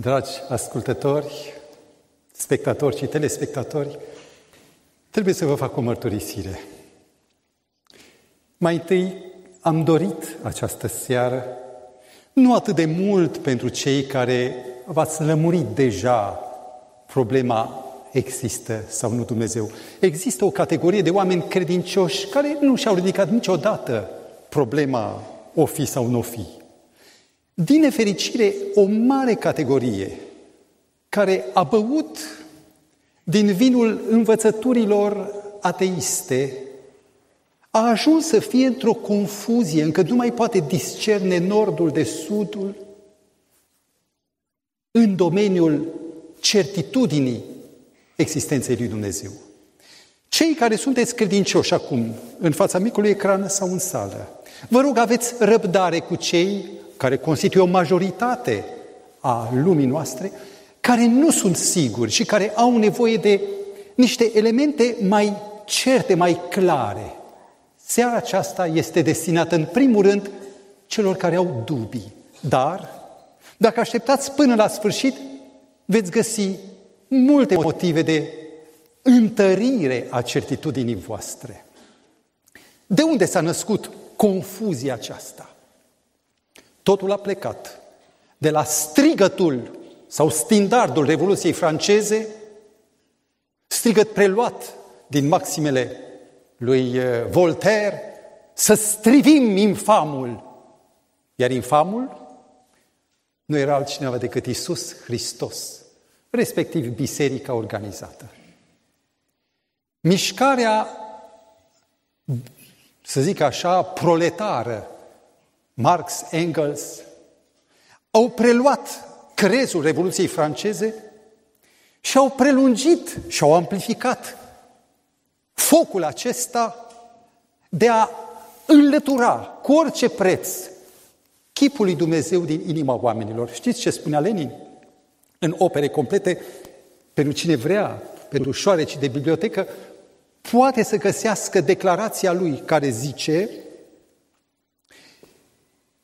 Dragi ascultători, spectatori și telespectatori, trebuie să vă fac o mărturisire. Mai întâi am dorit această seară, nu atât de mult pentru cei care v-ați lămurit deja problema există sau nu Dumnezeu. Există o categorie de oameni credincioși care nu și-au ridicat niciodată problema o fi sau nu fi. Din nefericire, o mare categorie care a băut din vinul învățăturilor ateiste, a ajuns să fie într-o confuzie, încă nu mai poate discerne nordul de sudul, în domeniul certitudinii existenței lui Dumnezeu. Cei care sunteți credincioși acum, în fața micului ecran sau în sală, vă rog aveți răbdare cu cei care constituie o majoritate a lumii noastre, care nu sunt siguri și care au nevoie de niște elemente mai certe, mai clare. Seara aceasta este destinată în primul rând celor care au dubii. Dar, dacă așteptați până la sfârșit, veți găsi multe motive de întărire a certitudinii voastre. De unde s-a născut confuzia aceasta? Totul a plecat de la strigătul sau standardul Revoluției franceze, strigăt preluat din maximele lui eh, Voltaire, să strivim infamul. Iar infamul nu era altcineva decât Isus Hristos, respectiv biserica organizată. Mișcarea, să zic așa, proletară, Marx, Engels, au preluat crezul Revoluției franceze și au prelungit și au amplificat focul acesta de a înlătura cu orice preț chipul lui Dumnezeu din inima oamenilor. Știți ce spunea Lenin? În opere complete, pentru cine vrea, pentru șoareci de bibliotecă, poate să găsească declarația lui care zice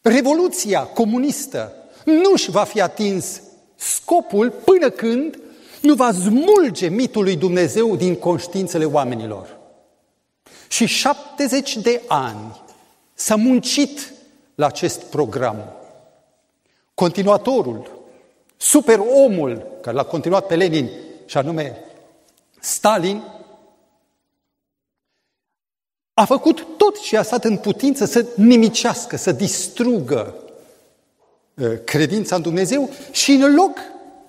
Revoluția comunistă nu își va fi atins scopul până când nu va smulge mitul lui Dumnezeu din conștiințele oamenilor. Și 70 de ani s-a muncit la acest program. Continuatorul, superomul, care l-a continuat pe Lenin, și anume Stalin, a făcut tot ce a stat în putință să nimicească, să distrugă uh, credința în Dumnezeu și în loc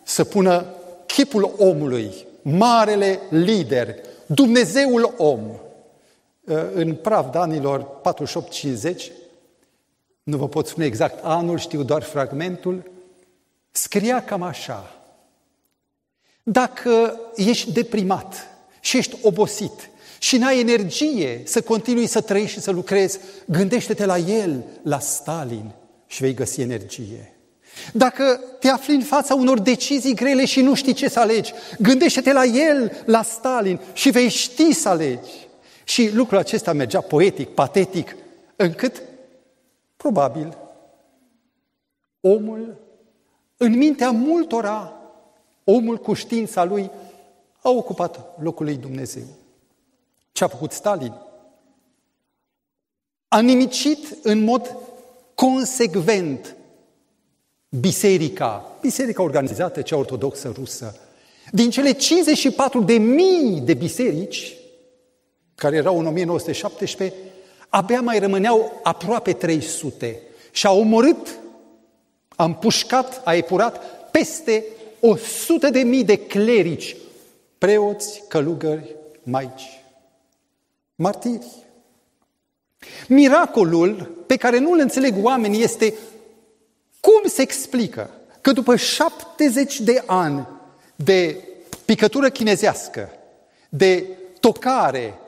să pună chipul omului, marele lider, Dumnezeul om, uh, în praf de anilor 48-50, nu vă pot spune exact anul, știu doar fragmentul, scria cam așa. Dacă ești deprimat și ești obosit și n-ai energie să continui să trăiești și să lucrezi, gândește-te la el, la Stalin și vei găsi energie. Dacă te afli în fața unor decizii grele și nu știi ce să alegi, gândește-te la el, la Stalin și vei ști să alegi. Și lucrul acesta mergea poetic, patetic, încât, probabil, omul, în mintea multora, omul cu știința lui, a ocupat locul lui Dumnezeu. Ce a făcut Stalin? A nimicit în mod consecvent biserica, biserica organizată, cea ortodoxă rusă. Din cele 54 de mii de biserici, care erau în 1917, abia mai rămâneau aproape 300 și a omorât, a împușcat, a epurat peste 100 de mii de clerici, preoți, călugări, maici martiri. Miracolul pe care nu îl înțeleg oamenii este cum se explică că după 70 de ani de picătură chinezească, de tocare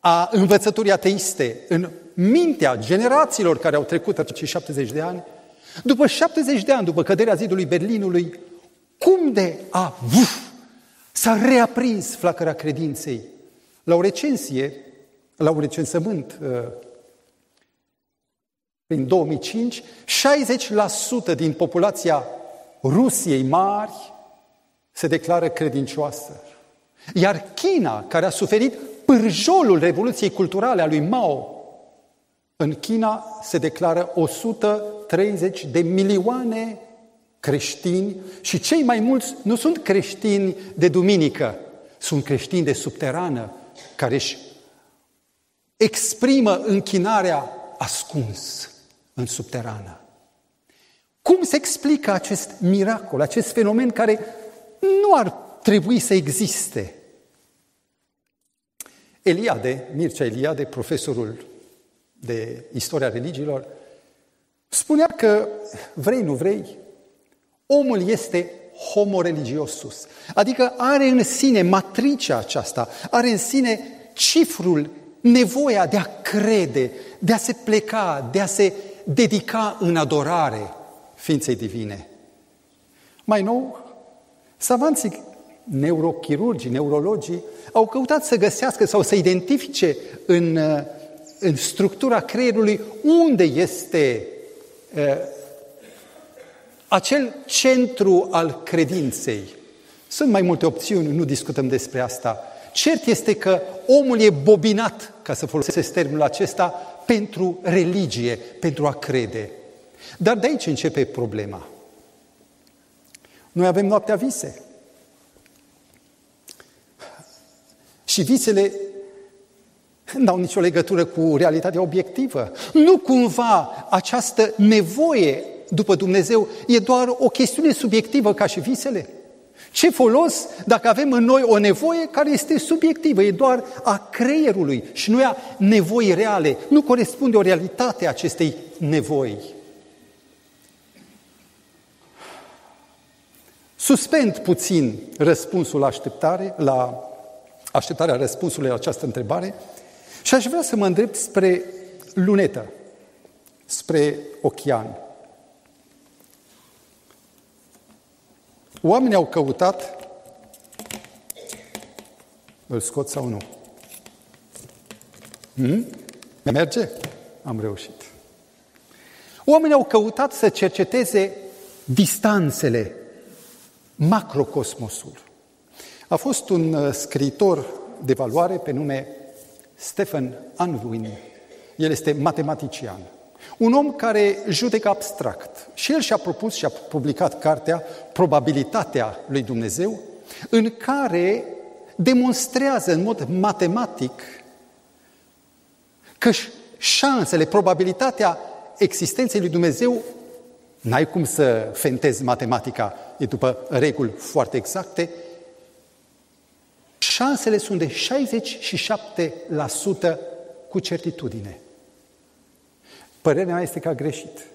a învățăturii ateiste în mintea generațiilor care au trecut acești 70 de ani, după 70 de ani, după căderea zidului Berlinului, cum de a vuf, s-a reaprins flacăra credinței? La o recensie la un recensământ uh, prin 2005, 60% din populația Rusiei mari se declară credincioasă. Iar China, care a suferit pârjolul Revoluției Culturale a lui Mao, în China se declară 130 de milioane creștini și cei mai mulți nu sunt creștini de duminică, sunt creștini de subterană care își exprimă închinarea ascuns în subterană. Cum se explică acest miracol, acest fenomen care nu ar trebui să existe? Eliade, Mircea Eliade, profesorul de istoria religiilor, spunea că, vrei, nu vrei, omul este homo religiosus, adică are în sine matricea aceasta, are în sine cifrul, nevoia de a crede, de a se pleca, de a se dedica în adorare ființei divine. Mai nou, savanții neurochirurgii, neurologii au căutat să găsească sau să identifice în, în structura creierului unde este uh, acel centru al credinței. Sunt mai multe opțiuni, nu discutăm despre asta. Cert este că omul e bobinat, ca să folosesc termenul acesta, pentru religie, pentru a crede. Dar de aici începe problema. Noi avem noaptea vise. Și visele nu au nicio legătură cu realitatea obiectivă. Nu cumva această nevoie după Dumnezeu e doar o chestiune subiectivă ca și visele? Ce folos dacă avem în noi o nevoie care este subiectivă, e doar a creierului și nu a nevoii reale, nu corespunde o realitate a acestei nevoi. Suspend puțin răspunsul la așteptare, la așteptarea răspunsului la această întrebare și aș vrea să mă îndrept spre lunetă, spre ochian. Oamenii au căutat, îl scot sau nu? Hmm? Merge? Am reușit. Oamenii au căutat să cerceteze distanțele, macrocosmosul. A fost un uh, scriitor de valoare pe nume Stephen Unwin. El este matematician. Un om care judecă abstract. Și el și-a propus și a publicat cartea Probabilitatea lui Dumnezeu, în care demonstrează în mod matematic că șansele, probabilitatea existenței lui Dumnezeu, n-ai cum să fentezi matematica, e după reguli foarte exacte, șansele sunt de 67% cu certitudine. Părerea mea este că a greșit.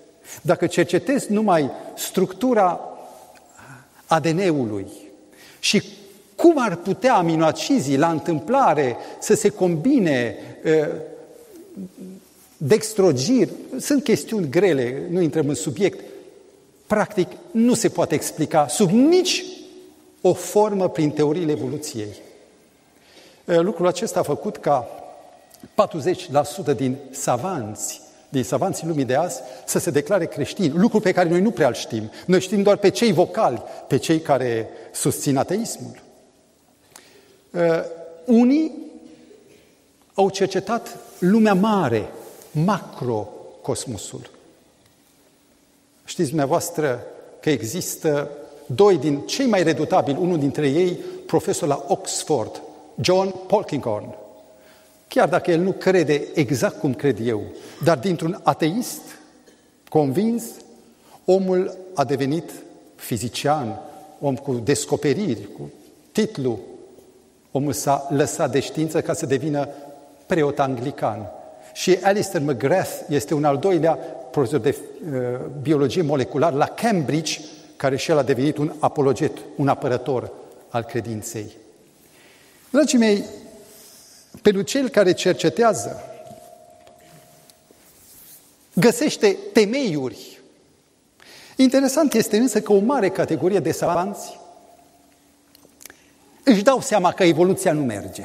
Dacă cercetezi numai structura ADN-ului și cum ar putea aminoacizii la întâmplare să se combine dextrogir, sunt chestiuni grele, nu intrăm în subiect, practic nu se poate explica sub nici o formă prin teoriile evoluției. Lucrul acesta a făcut ca 40% din savanți din savanții lumii de azi să se declare creștini, lucru pe care noi nu prea știm. Noi știm doar pe cei vocali, pe cei care susțin ateismul. Uh, unii au cercetat lumea mare, macrocosmosul. Știți dumneavoastră că există doi din cei mai redutabili, unul dintre ei, profesor la Oxford, John Polkinghorne, chiar dacă el nu crede exact cum cred eu, dar dintr-un ateist convins, omul a devenit fizician, om cu descoperiri, cu titlu. Omul s-a lăsat de știință ca să devină preot anglican. Și Alistair McGrath este un al doilea profesor de uh, biologie molecular la Cambridge, care și el a devenit un apologet, un apărător al credinței. Dragii mei, pentru cel care cercetează, găsește temeiuri. Interesant este însă că o mare categorie de savanți își dau seama că evoluția nu merge,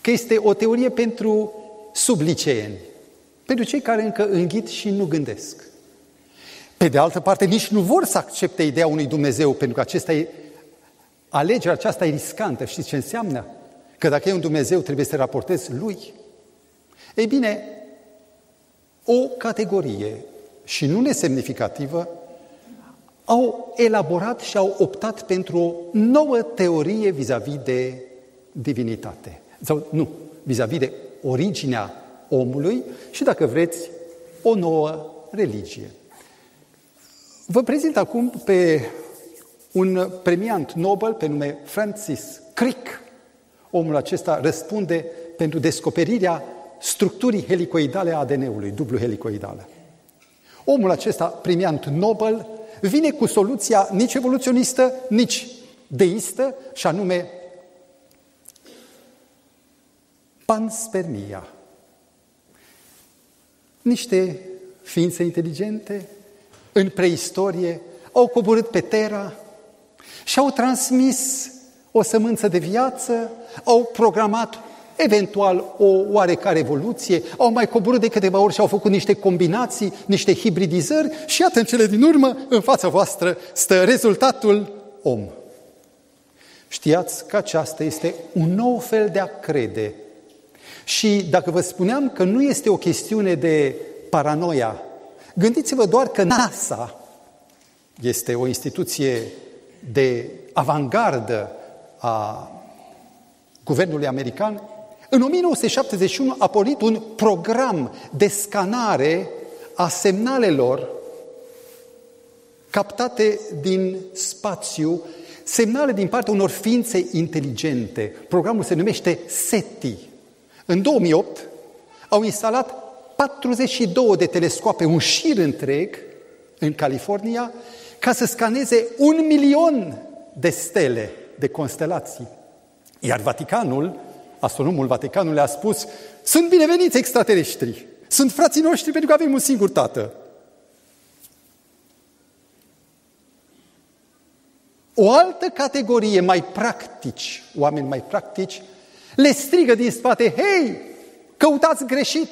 că este o teorie pentru subliceeni, pentru cei care încă înghit și nu gândesc. Pe de altă parte, nici nu vor să accepte ideea unui Dumnezeu, pentru că acesta e, alegerea aceasta e riscantă. Știți ce înseamnă? Că dacă e un Dumnezeu, trebuie să te raportezi lui. Ei bine, o categorie și nu nesemnificativă au elaborat și au optat pentru o nouă teorie vis-a-vis de divinitate. Sau nu, vis-a-vis de originea omului și, dacă vreți, o nouă religie. Vă prezint acum pe un premiant Nobel pe nume Francis Crick. Omul acesta răspunde pentru descoperirea structurii helicoidale a ADN-ului, dublu helicoidală. Omul acesta, premiant Nobel, vine cu soluția nici evoluționistă, nici deistă, și anume panspermia. Niște ființe inteligente în preistorie au coborât pe Terra și au transmis o sămânță de viață, au programat eventual o oarecare evoluție, au mai coborât de câteva ori și au făcut niște combinații, niște hibridizări și iată în cele din urmă, în fața voastră, stă rezultatul om. Știați că aceasta este un nou fel de a crede. Și dacă vă spuneam că nu este o chestiune de paranoia, gândiți-vă doar că NASA este o instituție de avangardă a guvernului american, în 1971 a pornit un program de scanare a semnalelor captate din spațiu, semnale din partea unor ființe inteligente. Programul se numește SETI. În 2008 au instalat 42 de telescoape, un șir întreg, în California, ca să scaneze un milion de stele, de constelații. Iar Vaticanul astronomul Vaticanului a spus, sunt bineveniți extraterestri, sunt frații noștri pentru că avem un singur tată. O altă categorie mai practici, oameni mai practici, le strigă din spate, hei, căutați greșit,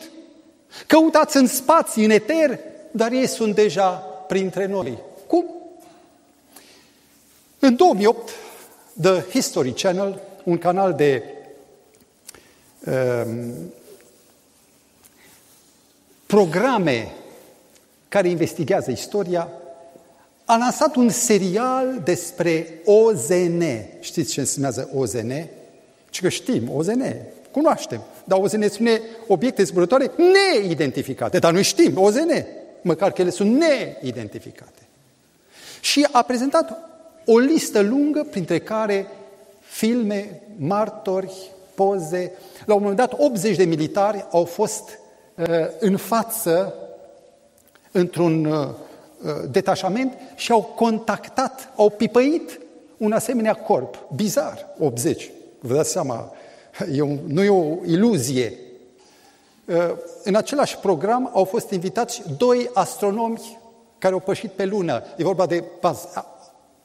căutați în spații, în eter, dar ei sunt deja printre noi. Cum? În 2008, The History Channel, un canal de Ehm, programe care investigează istoria, a lansat un serial despre OZN. Știți ce înseamnă OZN? Și că știm, OZN, cunoaștem. Dar OZN spune obiecte zburătoare neidentificate. Dar noi știm, OZN, măcar că ele sunt neidentificate. Și a prezentat o listă lungă, printre care filme, martori, poze. La un moment dat, 80 de militari au fost uh, în față într-un uh, uh, detașament și au contactat, au pipăit un asemenea corp. Bizar, 80. Vă dați seama, e un, nu e o iluzie. Uh, în același program au fost invitați doi astronomi care au pășit pe lună. E vorba de Buzz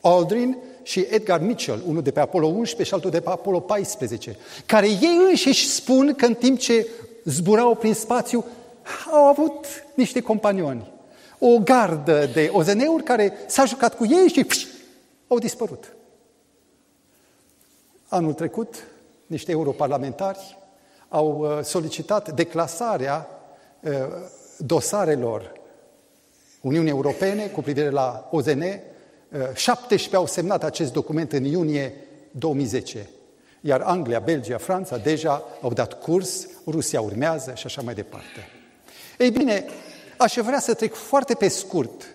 Aldrin și Edgar Mitchell, unul de pe Apollo 11 și altul de pe Apollo 14, care ei înșiși spun că în timp ce zburau prin spațiu, au avut niște companioni. O gardă de OZN-uri care s-a jucat cu ei și pș, au dispărut. Anul trecut, niște europarlamentari au uh, solicitat declasarea uh, dosarelor Uniunii Europene cu privire la OZN 17 au semnat acest document în iunie 2010, iar Anglia, Belgia, Franța deja au dat curs, Rusia urmează și așa mai departe. Ei bine, aș vrea să trec foarte pe scurt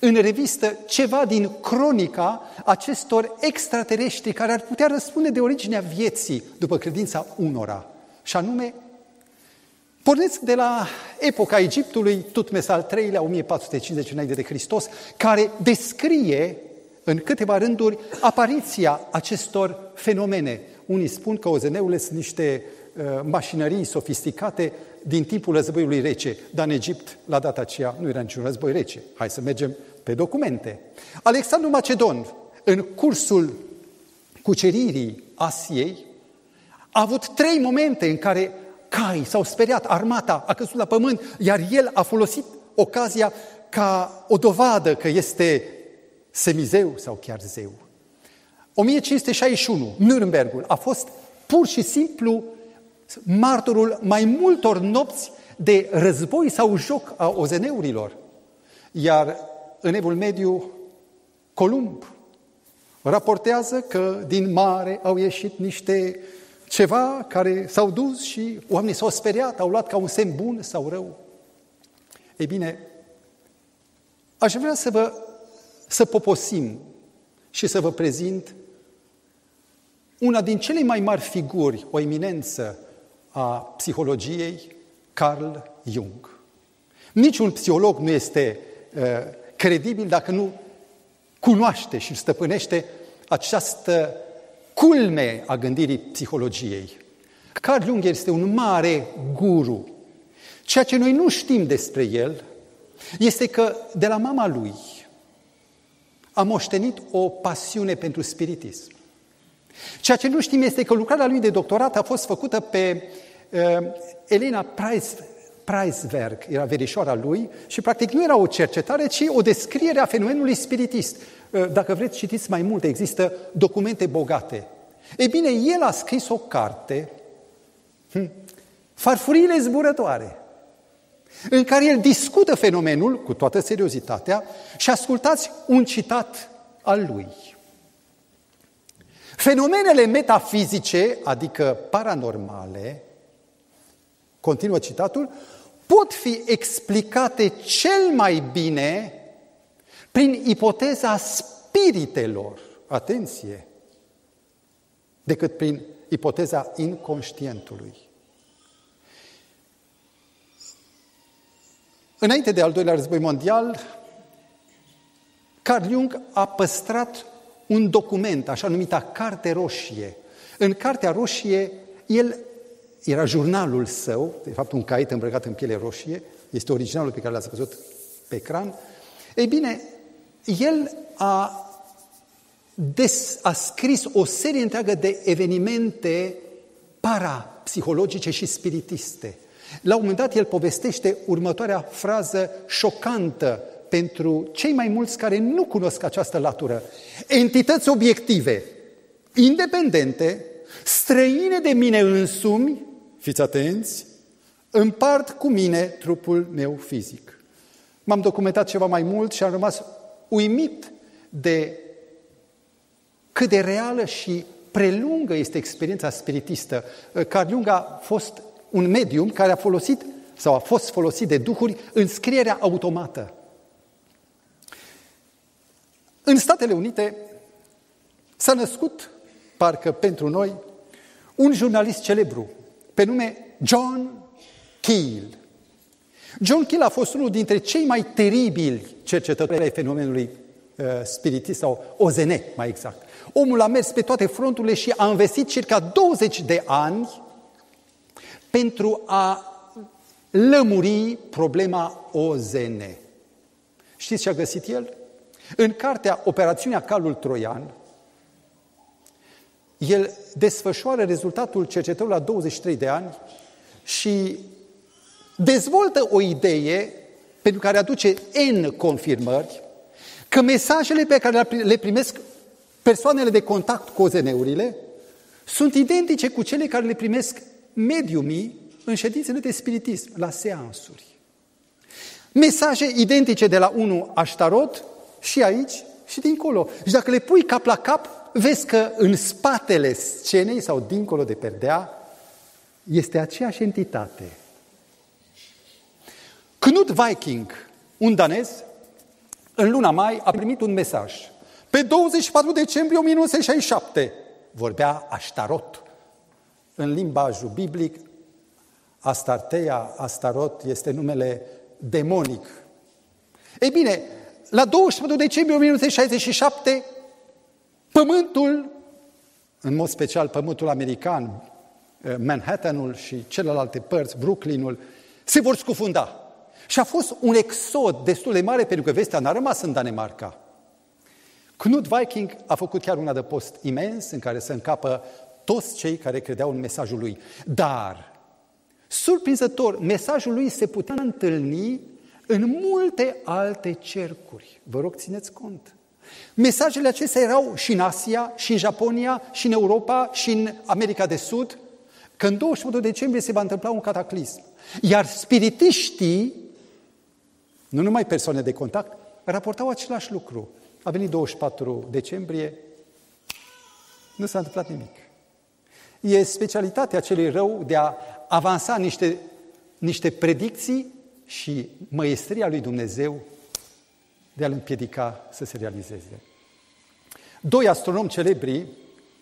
în revistă ceva din cronica acestor extraterestri care ar putea răspunde de originea vieții după credința unora, și anume Porniți de la epoca Egiptului, Tutmes al III-lea, 1450 înainte de Hristos, care descrie în câteva rânduri apariția acestor fenomene. Unii spun că OZN-urile sunt niște uh, mașinării sofisticate din timpul războiului rece, dar în Egipt, la data aceea, nu era niciun război rece. Hai să mergem pe documente. Alexandru Macedon, în cursul cuceririi Asiei, a avut trei momente în care cai, s-au speriat, armata a căzut la pământ, iar el a folosit ocazia ca o dovadă că este semizeu sau chiar zeu. 1561, Nürnbergul a fost pur și simplu martorul mai multor nopți de război sau joc a ozeneurilor. Iar în Evul Mediu, Columb raportează că din mare au ieșit niște ceva care s-au dus și oamenii s-au speriat, au luat ca un semn bun sau rău. Ei bine, aș vrea să vă să poposim și să vă prezint una din cele mai mari figuri, o eminență a psihologiei, Carl Jung. Niciun psiholog nu este uh, credibil dacă nu cunoaște și stăpânește această culme a gândirii psihologiei. Carl Jung este un mare guru. Ceea ce noi nu știm despre el este că de la mama lui a moștenit o pasiune pentru spiritism. Ceea ce nu știm este că lucrarea lui de doctorat a fost făcută pe uh, Elena Price, Preisberg, era verișoara lui și practic nu era o cercetare, ci o descriere a fenomenului spiritist. Uh, dacă vreți, citiți mai multe, există documente bogate. Ei bine, el a scris o carte, hm, Farfurile zburătoare, în care el discută fenomenul cu toată seriozitatea și ascultați un citat al lui. Fenomenele metafizice, adică paranormale, continuă citatul, pot fi explicate cel mai bine prin ipoteza spiritelor, atenție, decât prin ipoteza inconștientului. Înainte de al doilea război mondial, Carl Jung a păstrat un document, așa numita Carte Roșie. În Cartea Roșie, el era jurnalul său, de fapt un caiet îmbrăcat în piele roșie, este originalul pe care l-ați văzut pe ecran. Ei bine, el a, des, a scris o serie întreagă de evenimente parapsihologice și spiritiste. La un moment dat, el povestește următoarea frază șocantă pentru cei mai mulți care nu cunosc această latură. Entități obiective, independente, străine de mine însumi, fiți atenți, împart cu mine trupul meu fizic. M-am documentat ceva mai mult și am rămas uimit de cât de reală și prelungă este experiența spiritistă. Carl Jung a fost un medium care a folosit sau a fost folosit de duhuri în scrierea automată. În Statele Unite s-a născut, parcă pentru noi, un jurnalist celebru, pe nume John Keel. John Keel a fost unul dintre cei mai teribili cercetători ai fenomenului uh, spiritist sau OZN, mai exact. Omul a mers pe toate fronturile și a investit circa 20 de ani pentru a lămuri problema OZN. Știți ce a găsit el? În cartea Operațiunea Calul Troian, el desfășoară rezultatul cercetării la 23 de ani și dezvoltă o idee pentru care aduce N confirmări că mesajele pe care le primesc persoanele de contact cu OZN-urile sunt identice cu cele care le primesc mediumii în ședințele de spiritism, la seansuri. Mesaje identice de la unul Aștarot și aici și dincolo. Și dacă le pui cap la cap, vezi că în spatele scenei sau dincolo de perdea este aceeași entitate. Knut Viking, un danez, în luna mai a primit un mesaj. Pe 24 decembrie 1967 vorbea Aștarot. În limbajul biblic, Astarteia, Astarot este numele demonic. Ei bine, la 24 decembrie 1967, pământul, în mod special pământul american, eh, Manhattanul și celelalte părți, Brooklynul, se vor scufunda. Și a fost un exod destul de mare pentru că vestea n-a rămas în Danemarca. Knut Viking a făcut chiar un adăpost imens în care să încapă toți cei care credeau în mesajul lui. Dar, surprinzător, mesajul lui se putea întâlni în multe alte cercuri. Vă rog, țineți cont. Mesajele acestea erau și în Asia, și în Japonia, și în Europa, și în America de Sud, că în 21 decembrie se va întâmpla un cataclism. Iar spiritiștii, nu numai persoane de contact, raportau același lucru. A venit 24 decembrie, nu s-a întâmplat nimic. E specialitatea celui rău de a avansa niște, niște predicții și măestria lui Dumnezeu de a-l împiedica să se realizeze. Doi astronomi celebri,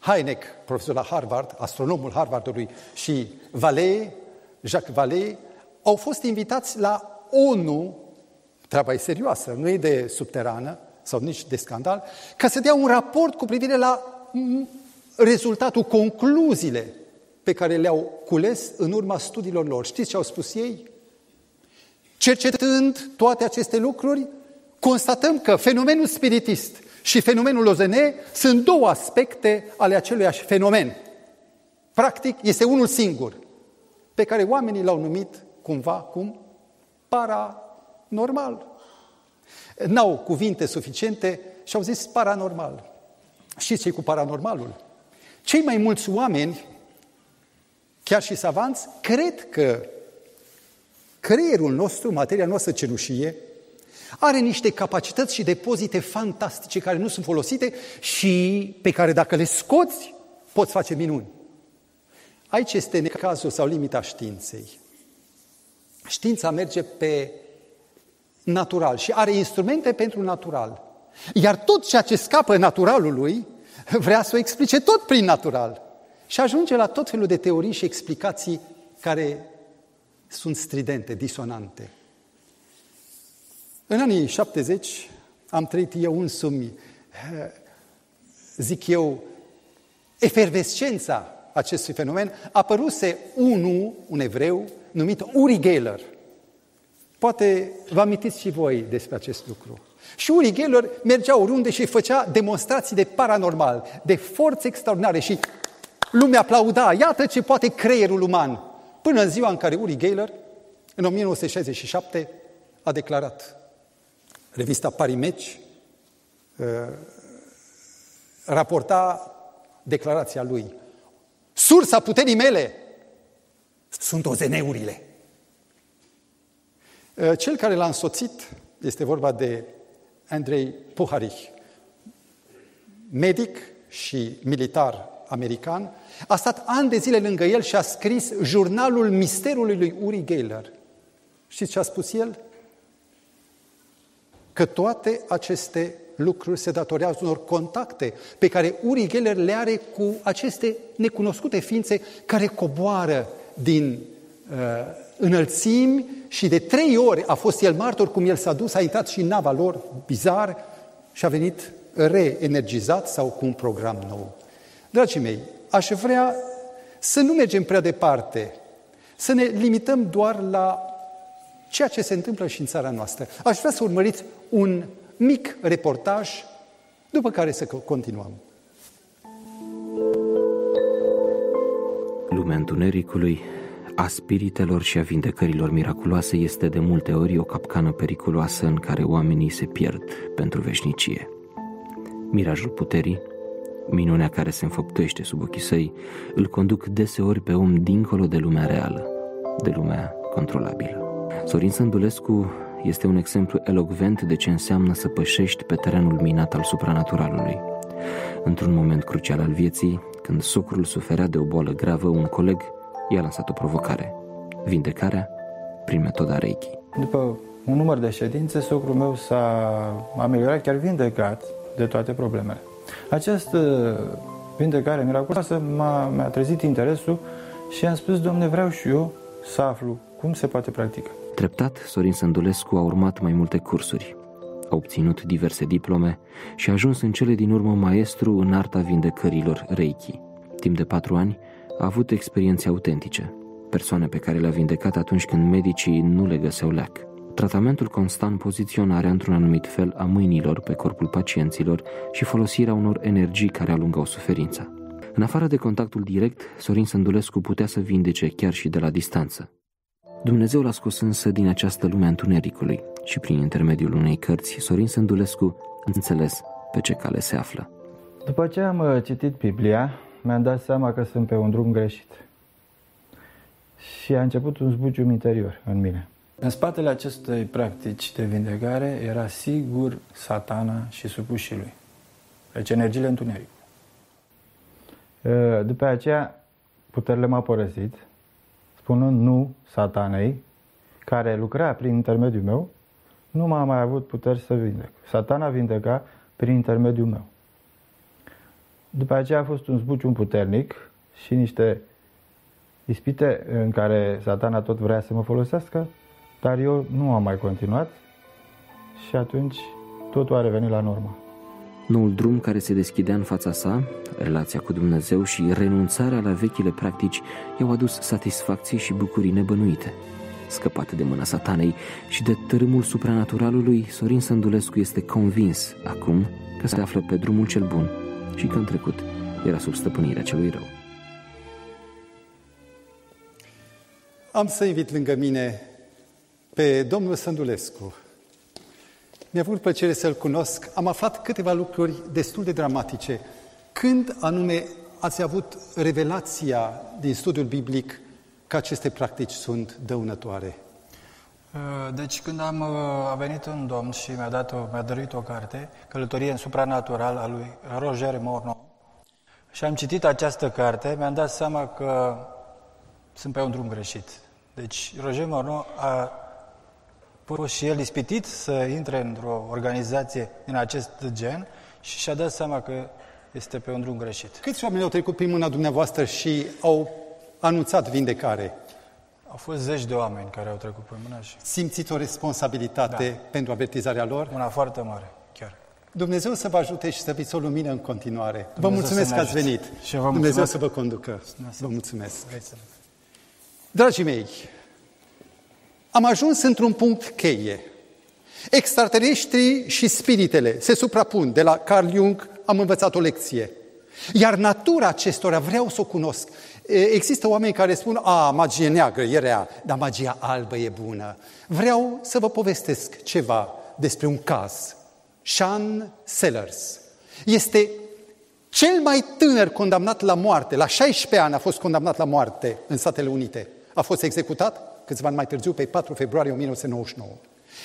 Heineck, profesor la Harvard, astronomul Harvardului, și Vallée, Jacques Vallée, au fost invitați la ONU, treaba e serioasă, nu e de subterană sau nici de scandal, ca să dea un raport cu privire la rezultatul, concluziile pe care le-au cules în urma studiilor lor. Știți ce au spus ei? Cercetând toate aceste lucruri, constatăm că fenomenul spiritist și fenomenul OZN sunt două aspecte ale aceluiași fenomen. Practic, este unul singur, pe care oamenii l-au numit cumva cum paranormal. N-au cuvinte suficiente și au zis paranormal. Știți ce cu paranormalul? Cei mai mulți oameni, chiar și savanți, cred că creierul nostru, materia noastră cenușie, are niște capacități și depozite fantastice care nu sunt folosite și pe care dacă le scoți, poți face minuni. Aici este necazul sau limita științei. Știința merge pe natural și are instrumente pentru natural. Iar tot ceea ce scapă naturalului vrea să o explice tot prin natural. Și ajunge la tot felul de teorii și explicații care sunt stridente, disonante. În anii 70 am trăit eu însumi, zic eu, efervescența acestui fenomen. Apăruse unul, un evreu, numit Uri Geller. Poate vă amintiți și voi despre acest lucru. Și Uri Geller mergea oriunde și făcea demonstrații de paranormal, de forțe extraordinare și lumea aplauda. Iată ce poate creierul uman. Până în ziua în care Uri Geller, în 1967, a declarat revista Parimeci, uh, raporta declarația lui. Sursa puterii mele sunt ozeneurile. Uh, cel care l-a însoțit este vorba de Andrei Puharich, medic și militar american, a stat ani de zile lângă el și a scris jurnalul misterului lui Uri Geller. Știți ce a spus el? Că toate aceste lucruri se datorează unor contacte pe care Uri Geller le are cu aceste necunoscute ființe care coboară din uh, înălțimi și de trei ori a fost el martor cum el s-a dus, a intrat și în nava lor, bizar, și a venit reenergizat sau cu un program nou. Dragii mei, aș vrea să nu mergem prea departe, să ne limităm doar la ceea ce se întâmplă și în țara noastră. Aș vrea să urmăriți un mic reportaj, după care să continuăm. Lumea întunericului a spiritelor și a vindecărilor miraculoase este de multe ori o capcană periculoasă în care oamenii se pierd pentru veșnicie. Mirajul puterii, minunea care se înfăptuiește sub ochii săi, îl conduc deseori pe om dincolo de lumea reală, de lumea controlabilă. Sorin Sândulescu este un exemplu elocvent de ce înseamnă să pășești pe terenul minat al supranaturalului. Într-un moment crucial al vieții, când socrul suferea de o boală gravă, un coleg i-a lansat o provocare. Vindecarea prin metoda Reiki. După un număr de ședințe, socrul meu s-a ameliorat, chiar vindecat de toate problemele. Această vindecare miraculoasă m-a, mi-a trezit interesul și am spus, domne, vreau și eu să aflu cum se poate practica. Treptat, Sorin Sândulescu a urmat mai multe cursuri. A obținut diverse diplome și a ajuns în cele din urmă maestru în arta vindecărilor Reiki. Timp de patru ani, a avut experiențe autentice, persoane pe care le-a vindecat atunci când medicii nu le găseau leac. Tratamentul constant poziționarea într-un anumit fel a mâinilor pe corpul pacienților și folosirea unor energii care alungau suferința. În afară de contactul direct, Sorin Sândulescu putea să vindece chiar și de la distanță. Dumnezeu l-a scos însă din această lume a întunericului și prin intermediul unei cărți, Sorin Sândulescu înțeles pe ce cale se află. După ce am uh, citit Biblia, mi-am dat seama că sunt pe un drum greșit. Și a început un zbucium interior în mine. În spatele acestei practici de vindecare era sigur satana și supușii lui. Deci energiile întuneric. Uh, după aceea, puterile m-au părăsit, spunând nu satanei, care lucra prin intermediul meu, nu m-a mai avut puteri să vindec. Satana vindeca prin intermediul meu. După aceea a fost un zbucium puternic și niște ispite în care satana tot vrea să mă folosească, dar eu nu am mai continuat și atunci totul a revenit la normă. Noul drum care se deschidea în fața sa, relația cu Dumnezeu și renunțarea la vechile practici i-au adus satisfacție și bucurii nebănuite. Scăpate de mâna satanei și de tărâmul supranaturalului, Sorin Sândulescu este convins acum că se află pe drumul cel bun și că în trecut era sub stăpânirea celui rău. Am să invit lângă mine pe domnul Sândulescu. Mi-a avut plăcere să-l cunosc. Am aflat câteva lucruri destul de dramatice. Când anume ați avut revelația din studiul biblic că aceste practici sunt dăunătoare? Uh, deci când am uh, a venit un domn și mi-a, dat o, mi-a dăruit o carte, Călătorie în supranatural, a lui Roger Morneau, și am citit această carte, mi-am dat seama că sunt pe un drum greșit. Deci Roger Morneau a fost și el ispitit să intre într-o organizație din acest gen și și-a dat seama că este pe un drum greșit. Câți oameni au trecut prin mâna dumneavoastră și au anunțat vindecare? Au fost zeci de oameni care au trecut prin mână și... Simțiți o responsabilitate da. pentru avertizarea lor? Una foarte mare, chiar. Dumnezeu să vă ajute și să fiți o lumină în continuare. Dumnezeu vă mulțumesc că ați venit. Și vă Dumnezeu să vă conducă. Vă mulțumesc. Dragii mei, am ajuns într-un punct cheie. Extraterestrii și spiritele se suprapun. De la Carl Jung am învățat o lecție. Iar natura acestora vreau să o cunosc. Există oameni care spun, a, magie neagră e rea, dar magia albă e bună. Vreau să vă povestesc ceva despre un caz. Sean Sellers. Este cel mai tânăr condamnat la moarte. La 16 ani a fost condamnat la moarte în Statele Unite. A fost executat câțiva ani mai târziu, pe 4 februarie 1999.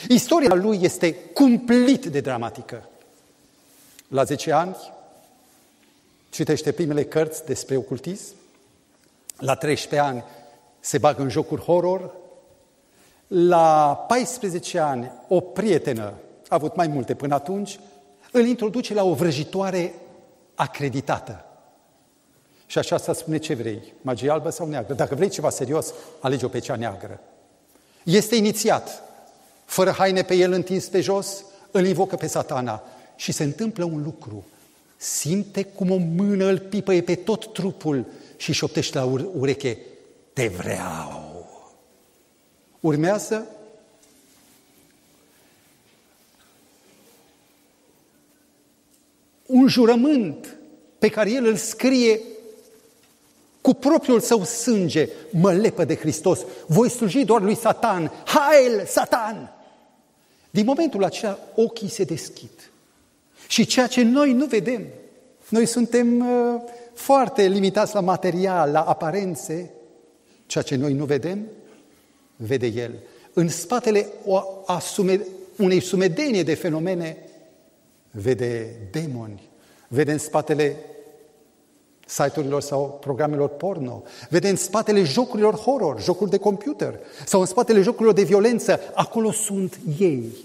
Istoria lui este cumplit de dramatică. La 10 ani citește primele cărți despre ocultism, la 13 ani se bagă în jocuri horror, la 14 ani o prietenă, a avut mai multe până atunci, îl introduce la o vrăjitoare acreditată. Și așa să spune ce vrei, magie albă sau neagră. Dacă vrei ceva serios, alege-o pe cea neagră. Este inițiat, fără haine pe el întins pe jos, îl invocă pe satana și se întâmplă un lucru. Simte cum o mână îl pipăie pe tot trupul și șoptește la ureche, te vreau. Urmează un jurământ pe care el îl scrie cu propriul său sânge, mă lepă de Hristos, voi sluji doar lui Satan, hail, Satan! Din momentul acela ochii se deschid. Și ceea ce noi nu vedem, noi suntem uh, foarte limitați la material, la aparențe, ceea ce noi nu vedem, vede El. În spatele o asume, unei sumedenie de fenomene, vede demoni, vede în spatele site-urilor sau programelor porno, vede în spatele jocurilor horror, jocuri de computer, sau în spatele jocurilor de violență, acolo sunt ei.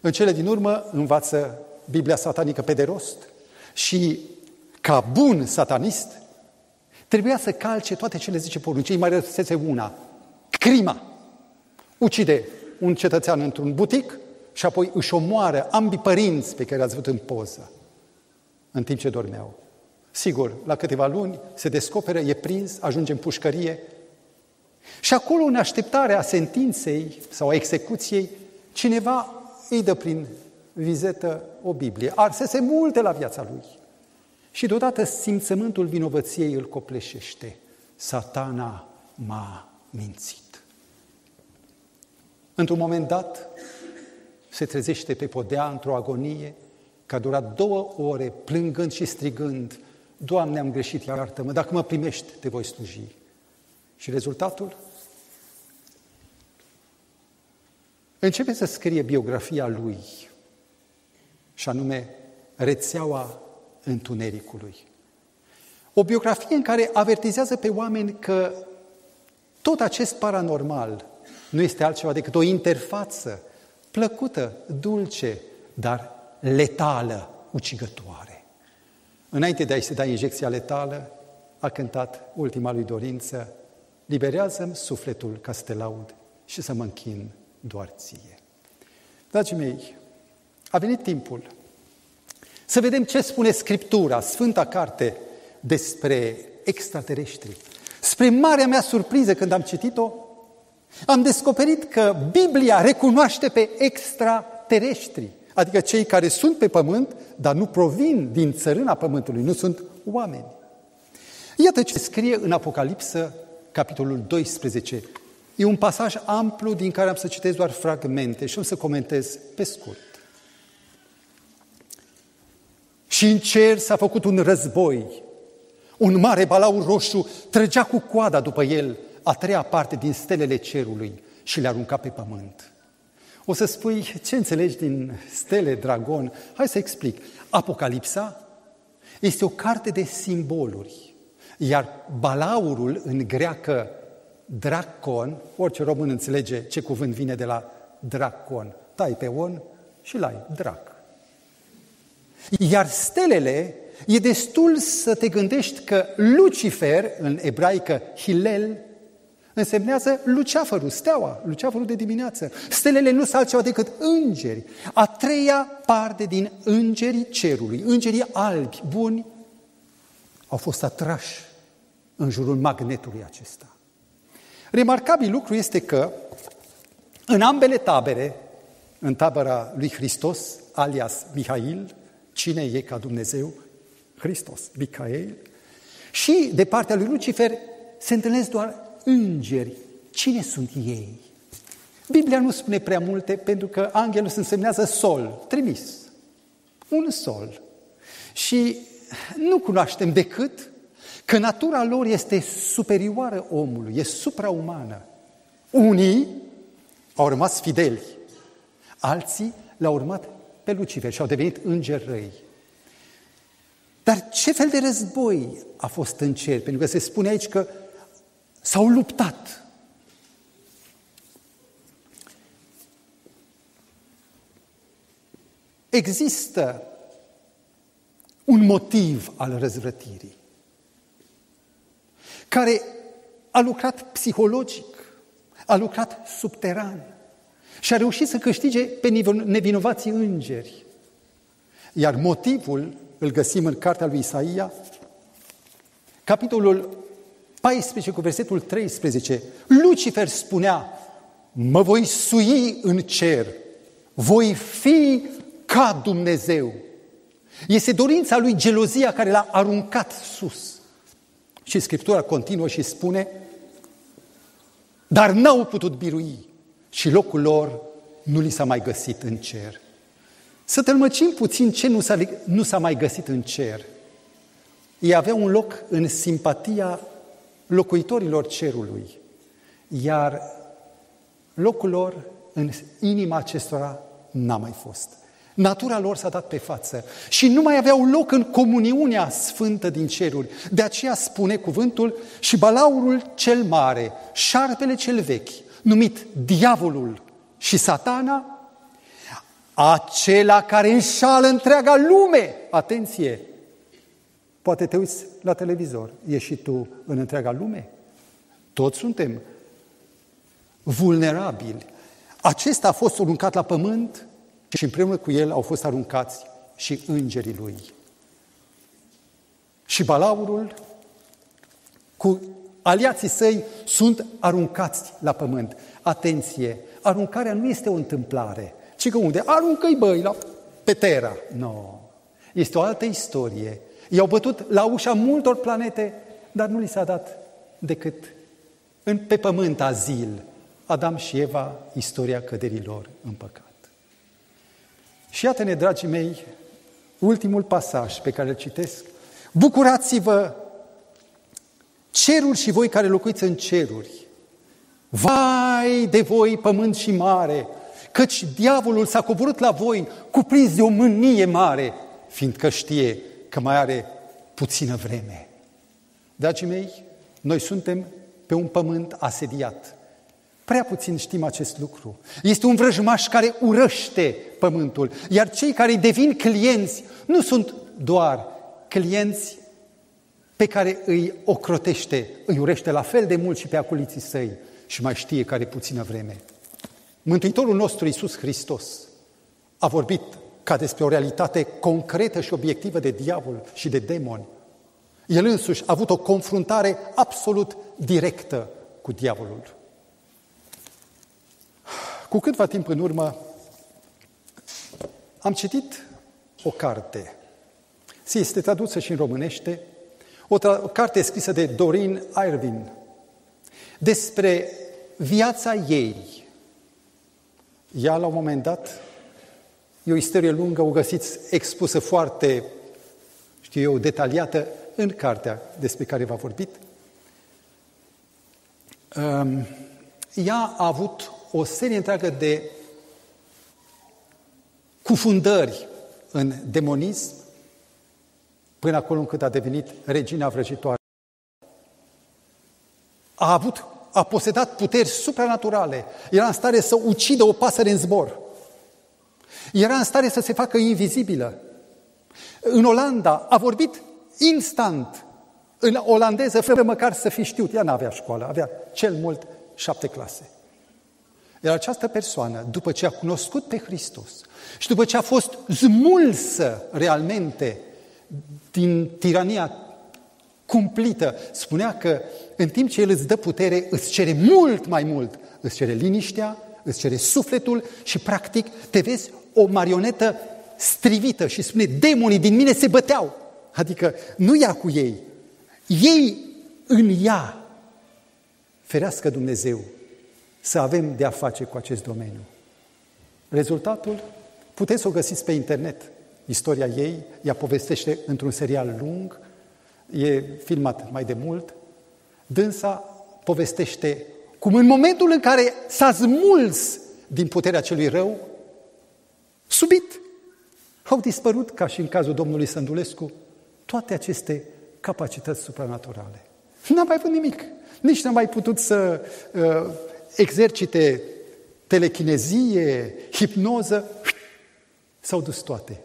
În cele din urmă învață Biblia satanică pe de rost și ca bun satanist trebuia să calce toate cele zice porunci. Cei mai răsese una, crima. Ucide un cetățean într-un butic și apoi își omoară ambii părinți pe care ați văzut în poză în timp ce dormeau. Sigur, la câteva luni se descoperă, e prins, ajunge în pușcărie și acolo, în așteptarea sentinței sau a execuției, cineva îi dă prin vizetă o Biblie. Arsese multe la viața lui. Și deodată simțământul vinovăției îl copleșește. Satana m-a mințit. Într-un moment dat, se trezește pe podea într-o agonie, că a durat două ore plângând și strigând, Doamne, am greșit, iartă-mă, dacă mă primești, te voi sluji. Și rezultatul? Începe să scrie biografia lui, și anume rețeaua întunericului. O biografie în care avertizează pe oameni că tot acest paranormal nu este altceva decât o interfață plăcută, dulce, dar letală, ucigătoare. Înainte de a-i se da injecția letală, a cântat ultima lui dorință, liberează-mi sufletul ca să te laud și să mă închin doar ție. Dragii mei, a venit timpul să vedem ce spune Scriptura, Sfânta Carte, despre extraterestri. Spre marea mea surpriză când am citit-o, am descoperit că Biblia recunoaște pe extraterestri, adică cei care sunt pe pământ, dar nu provin din țărâna pământului, nu sunt oameni. Iată ce scrie în Apocalipsă, capitolul 12. E un pasaj amplu din care am să citesc doar fragmente și am să comentez pe scurt. Și în cer s-a făcut un război. Un mare balaur roșu trăgea cu coada după el a treia parte din stelele cerului și le arunca pe pământ. O să spui, ce înțelegi din stele, dragon? Hai să explic. Apocalipsa este o carte de simboluri, iar balaurul în greacă dracon, orice român înțelege ce cuvânt vine de la dracon, tai pe on și lai, drac. Iar stelele, e destul să te gândești că Lucifer, în ebraică Hilel, însemnează luceafărul, steaua, luceafărul de dimineață. Stelele nu sunt altceva decât îngeri. A treia parte din îngerii cerului, îngerii albi, buni, au fost atrași în jurul magnetului acesta. Remarcabil lucru este că în ambele tabere, în tabăra lui Hristos, alias Mihail, cine e ca Dumnezeu? Hristos, Micael, și de partea lui Lucifer se întâlnesc doar îngeri. Cine sunt ei? Biblia nu spune prea multe pentru că angelul se însemnează sol, trimis. Un sol. Și nu cunoaștem decât că natura lor este superioară omului, e supraumană. Unii au rămas fideli, alții l-au urmat pe Lucifer și au devenit îngeri răi. Dar ce fel de război a fost în cer? Pentru că se spune aici că s-au luptat. Există un motiv al răzvrătirii care a lucrat psihologic, a lucrat subteran și a reușit să câștige pe nevinovații îngeri. Iar motivul îl găsim în cartea lui Isaia, capitolul 14 cu versetul 13. Lucifer spunea, mă voi sui în cer, voi fi ca Dumnezeu. Este dorința lui gelozia care l-a aruncat sus. Și Scriptura continuă și spune, dar n-au putut birui și locul lor nu li s-a mai găsit în cer. Să tălmăcim puțin ce nu s-a, nu s-a mai găsit în cer. Ei aveau un loc în simpatia locuitorilor cerului, iar locul lor în inima acestora n-a mai fost. Natura lor s-a dat pe față și nu mai aveau loc în comuniunea sfântă din ceruri. De aceea spune cuvântul și balaurul cel mare, șarpele cel vechi, numit diavolul și satana, acela care înșală întreaga lume. Atenție! Poate te uiți la televizor, ești și tu în întreaga lume? Toți suntem vulnerabili. Acesta a fost aruncat la pământ și împreună cu el au fost aruncați și îngerii lui. Și balaurul cu aliații săi sunt aruncați la pământ. Atenție, aruncarea nu este o întâmplare, ci că unde? Aruncă-i băi la, pe Terra. Nu. No. Este o altă istorie. I-au bătut la ușa multor planete, dar nu li s-a dat decât în, pe pământ azil. Adam și Eva, istoria căderilor în păcat. Și iată-ne, dragii mei, ultimul pasaj pe care îl citesc. Bucurați-vă, ceruri și voi care locuiți în ceruri. Vai de voi, pământ și mare, căci diavolul s-a coborât la voi, cuprins de o mânie mare, fiindcă știe că mai are puțină vreme. Dragii mei, noi suntem pe un pământ asediat. Prea puțin știm acest lucru. Este un vrăjmaș care urăște pământul, iar cei care îi devin clienți nu sunt doar clienți pe care îi ocrotește, îi urește la fel de mult și pe acoliții săi și mai știe care puțină vreme. Mântuitorul nostru Iisus Hristos a vorbit ca despre o realitate concretă și obiectivă de diavol și de demoni. El însuși a avut o confruntare absolut directă cu diavolul. Cu câtva timp în urmă am citit o carte. Se este tradusă și în românește, o, tra- o carte scrisă de Dorin Irvin despre viața ei. Ea, la un moment dat, e o istorie lungă, o găsiți expusă foarte, știu eu, detaliată în cartea despre care v-a vorbit. Um, ea a avut o serie întreagă de cufundări în demonism, până acolo încât a devenit regina vrăjitoare. A avut, a posedat puteri supranaturale. Era în stare să ucidă o pasăre în zbor. Era în stare să se facă invizibilă. În Olanda a vorbit instant în olandeză, fără măcar să fi știut. Ea n-avea școală, avea cel mult șapte clase. Iar această persoană, după ce a cunoscut pe Hristos și după ce a fost smulsă realmente din tirania cumplită, spunea că în timp ce El îți dă putere, îți cere mult mai mult. Îți cere liniștea, îți cere sufletul și practic te vezi o marionetă strivită și spune, demonii din mine se băteau. Adică nu ia cu ei, ei în ea. Ferească Dumnezeu să avem de a face cu acest domeniu. Rezultatul? Puteți să o găsiți pe internet. Istoria ei, ea povestește într-un serial lung, e filmat mai de mult. Dânsa povestește cum în momentul în care s-a smuls din puterea celui rău, subit au dispărut, ca și în cazul domnului Sândulescu, toate aceste capacități supranaturale. N-a mai avut nimic. Nici n-a mai putut să uh, exercite telechinezie, hipnoză, s-au dus toate.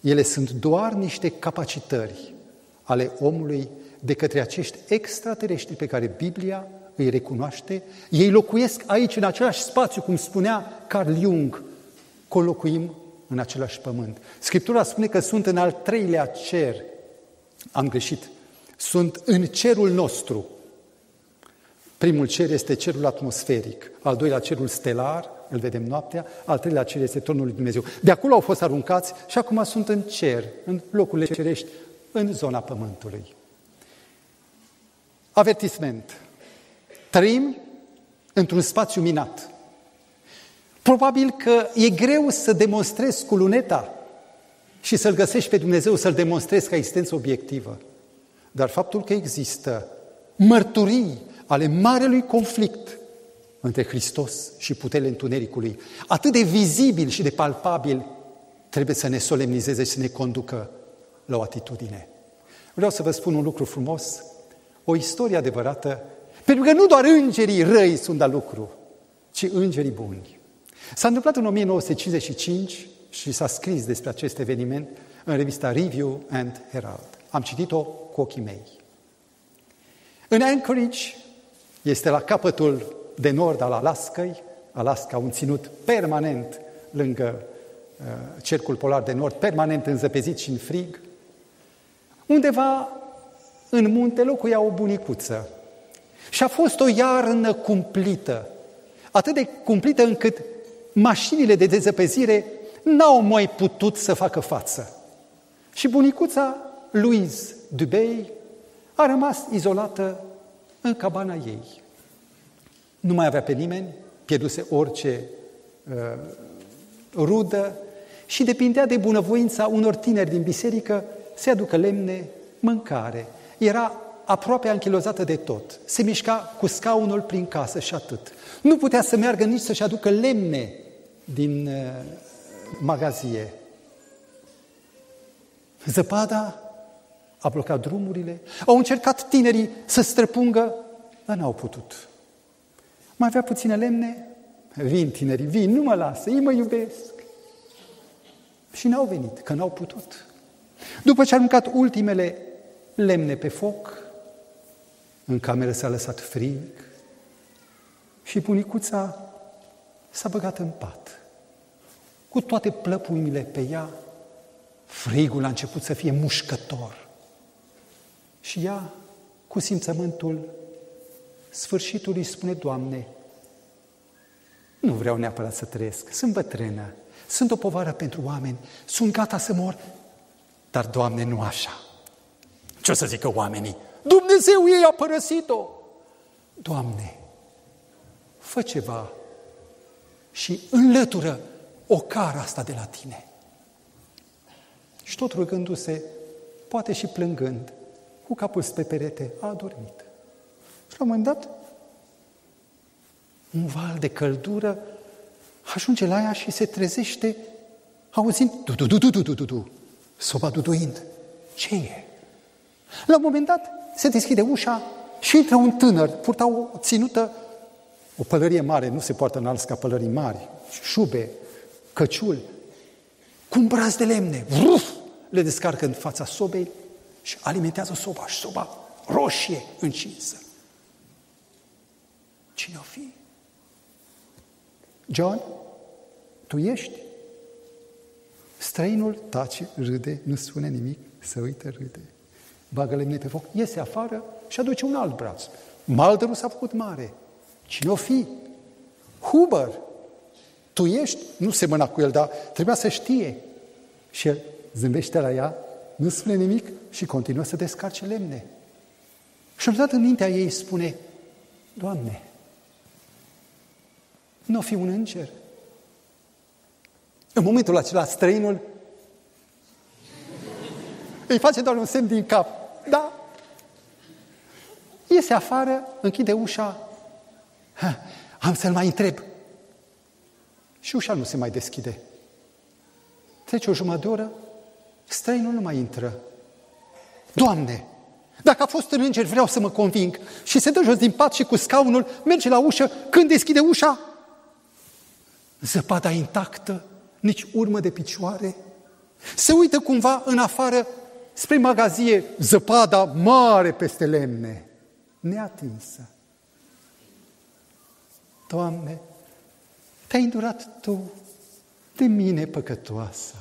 Ele sunt doar niște capacitări ale omului de către acești extraterestri pe care Biblia îi recunoaște. Ei locuiesc aici, în același spațiu, cum spunea Carl Jung, colocuim în același pământ. Scriptura spune că sunt în al treilea cer. Am greșit. Sunt în cerul nostru. Primul cer este cerul atmosferic, al doilea cerul stelar, îl vedem noaptea, al treilea cer este tronul lui Dumnezeu. De acolo au fost aruncați și acum sunt în cer, în locurile cerești, în zona pământului. Avertisment. Trăim într-un spațiu minat. Probabil că e greu să demonstrezi cu luneta și să-L găsești pe Dumnezeu, să-L demonstrezi ca existență obiectivă. Dar faptul că există mărturii ale marelui conflict între Hristos și puterile întunericului, atât de vizibil și de palpabil, trebuie să ne solemnizeze și să ne conducă la o atitudine. Vreau să vă spun un lucru frumos, o istorie adevărată, pentru că nu doar îngerii răi sunt la lucru, ci îngerii buni. S-a întâmplat în 1955 și s-a scris despre acest eveniment în revista Review and Herald. Am citit-o cu ochii mei. În Anchorage, este la capătul de nord al Alaskai, Alaska, un ținut permanent lângă uh, cercul polar de nord, permanent înzăpezit și în frig. Undeva în munte locuia o bunicuță. Și a fost o iarnă cumplită, atât de cumplită încât mașinile de dezăpezire n-au mai putut să facă față. Și bunicuța Louise Dubey a rămas izolată în cabana ei. Nu mai avea pe nimeni, pierduse orice uh, rudă și depindea de bunăvoința unor tineri din biserică să aducă lemne, mâncare. Era aproape anchilozată de tot. Se mișca cu scaunul prin casă și atât. Nu putea să meargă nici să-și aducă lemne din uh, magazie. Zăpada a blocat drumurile, au încercat tinerii să străpungă, dar n-au putut. Mai avea puține lemne? Vin tinerii, vin, nu mă lasă, ei mă iubesc. Și n-au venit, că n-au putut. După ce a aruncat ultimele lemne pe foc, în cameră s-a lăsat frig și bunicuța s-a băgat în pat. Cu toate plăpuimile pe ea, frigul a început să fie mușcător. Și ea, cu simțământul sfârșitului, spune, Doamne, nu vreau neapărat să trăiesc, sunt bătrână, sunt o povară pentru oameni, sunt gata să mor, dar, Doamne, nu așa. Ce o să zică oamenii? Dumnezeu ei a părăsit-o! Doamne, fă ceva și înlătură o cara asta de la tine. Și tot rugându-se, poate și plângând, cu capul spre perete, a adormit. Și la un moment dat, un val de căldură ajunge la ea și se trezește auzind du du du du du du du du soba duduind. Ce e? La un moment dat se deschide ușa și intră un tânăr, purta o ținută, o pălărie mare, nu se poartă înalt ca pălării mari, șube, căciul, cu un braț de lemne, vruf, le descarcă în fața sobei și alimentează soba și soba roșie încinsă. Cine o fi? John, tu ești? Străinul tace, râde, nu spune nimic, se uită, râde. Bagă lemne pe foc, iese afară și aduce un alt braț. Maldărul s-a făcut mare. Cine o fi? Huber, tu ești? Nu se mâna cu el, dar trebuia să știe. Și el zâmbește la ea, nu spune nimic și continuă să descarce lemne. Și am dat în mintea ei spune, Doamne, nu fi un înger? În momentul acela, străinul îi face doar un semn din cap. Da? Iese afară, închide ușa. Ha, am să-l mai întreb. Și ușa nu se mai deschide. Trece o jumătate de oră, străinul nu mai intră. Doamne, dacă a fost în înger, vreau să mă conving. Și se dă jos din pat și cu scaunul merge la ușă. Când deschide ușa, zăpada intactă, nici urmă de picioare. Se uită cumva în afară spre magazie, zăpada mare peste lemne, neatinsă. Doamne, te-ai îndurat Tu de mine păcătoasă.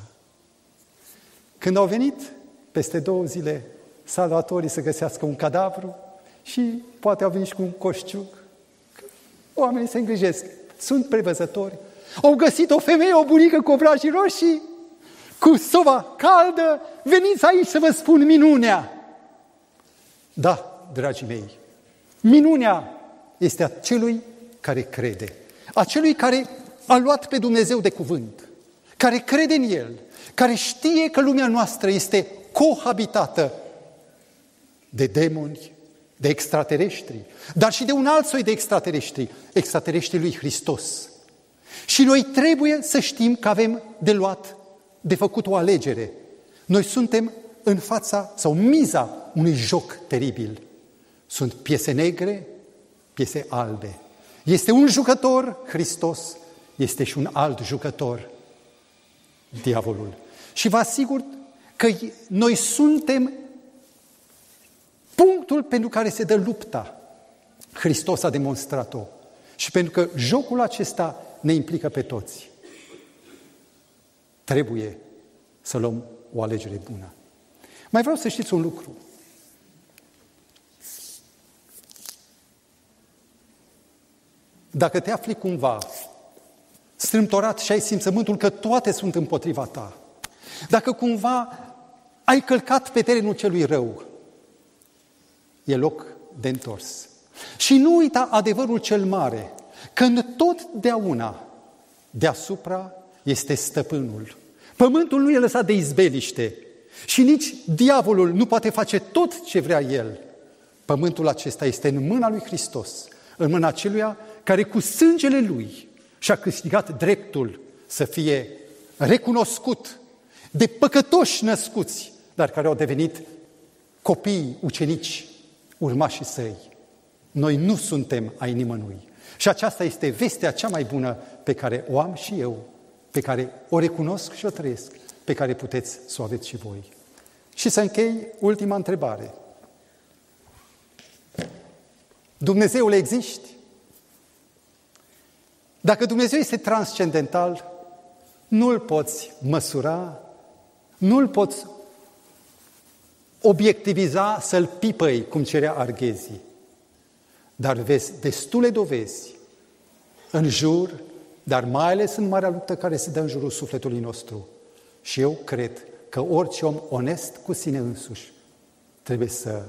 Când au venit peste două zile salvatorii să găsească un cadavru și poate au venit și cu un coșciuc, oamenii se îngrijesc, sunt prevăzători, au găsit o femeie, o bunică cu obrajii roșii, cu sova caldă, veniți aici să vă spun minunea. Da, dragii mei, minunea este a celui care crede, a celui care a luat pe Dumnezeu de cuvânt, care crede în El, care știe că lumea noastră este cohabitată de demoni, de extraterestri, dar și de un alt soi de extraterestri, extraterestrii lui Hristos. Și noi trebuie să știm că avem de luat, de făcut o alegere. Noi suntem în fața sau miza unui joc teribil. Sunt piese negre, piese albe. Este un jucător, Hristos, este și un alt jucător, diavolul. Și vă asigur că noi suntem punctul pentru care se dă lupta. Hristos a demonstrat-o. Și pentru că jocul acesta ne implică pe toți. Trebuie să luăm o alegere bună. Mai vreau să știți un lucru. Dacă te afli cumva strâmtorat și ai simțământul că toate sunt împotriva ta, dacă cumva ai călcat pe terenul celui rău, e loc de întors. Și nu uita adevărul cel mare, că totdeauna deasupra este stăpânul. Pământul nu e lăsat de izbeliște și nici diavolul nu poate face tot ce vrea el. Pământul acesta este în mâna lui Hristos, în mâna celuia care cu sângele lui și-a câștigat dreptul să fie recunoscut de păcătoși născuți, dar care au devenit copii, ucenici, urmașii săi. Noi nu suntem ai nimănui. Și aceasta este vestea cea mai bună pe care o am și eu, pe care o recunosc și o trăiesc, pe care puteți să o aveți și voi. Și să închei ultima întrebare. Dumnezeul există? Dacă Dumnezeu este transcendental, nu-l poți măsura, nu-l poți obiectiviza, să-l pipăi, cum cerea arghezii. Dar vezi destule dovezi în jur, dar mai ales în marea luptă care se dă în jurul sufletului nostru. Și eu cred că orice om onest cu sine însuși trebuie să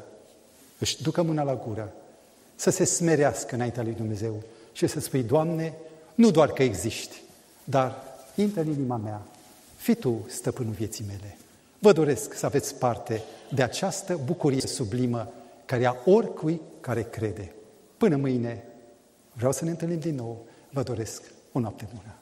își ducă mâna la gură, să se smerească înaintea lui Dumnezeu și să spui, Doamne, nu doar că existi, dar intră în inima mea, fi Tu stăpânul vieții mele. Vă doresc să aveți parte de această bucurie sublimă care a oricui care crede. Până mâine vreau să ne întâlnim din nou. Vă doresc o noapte bună.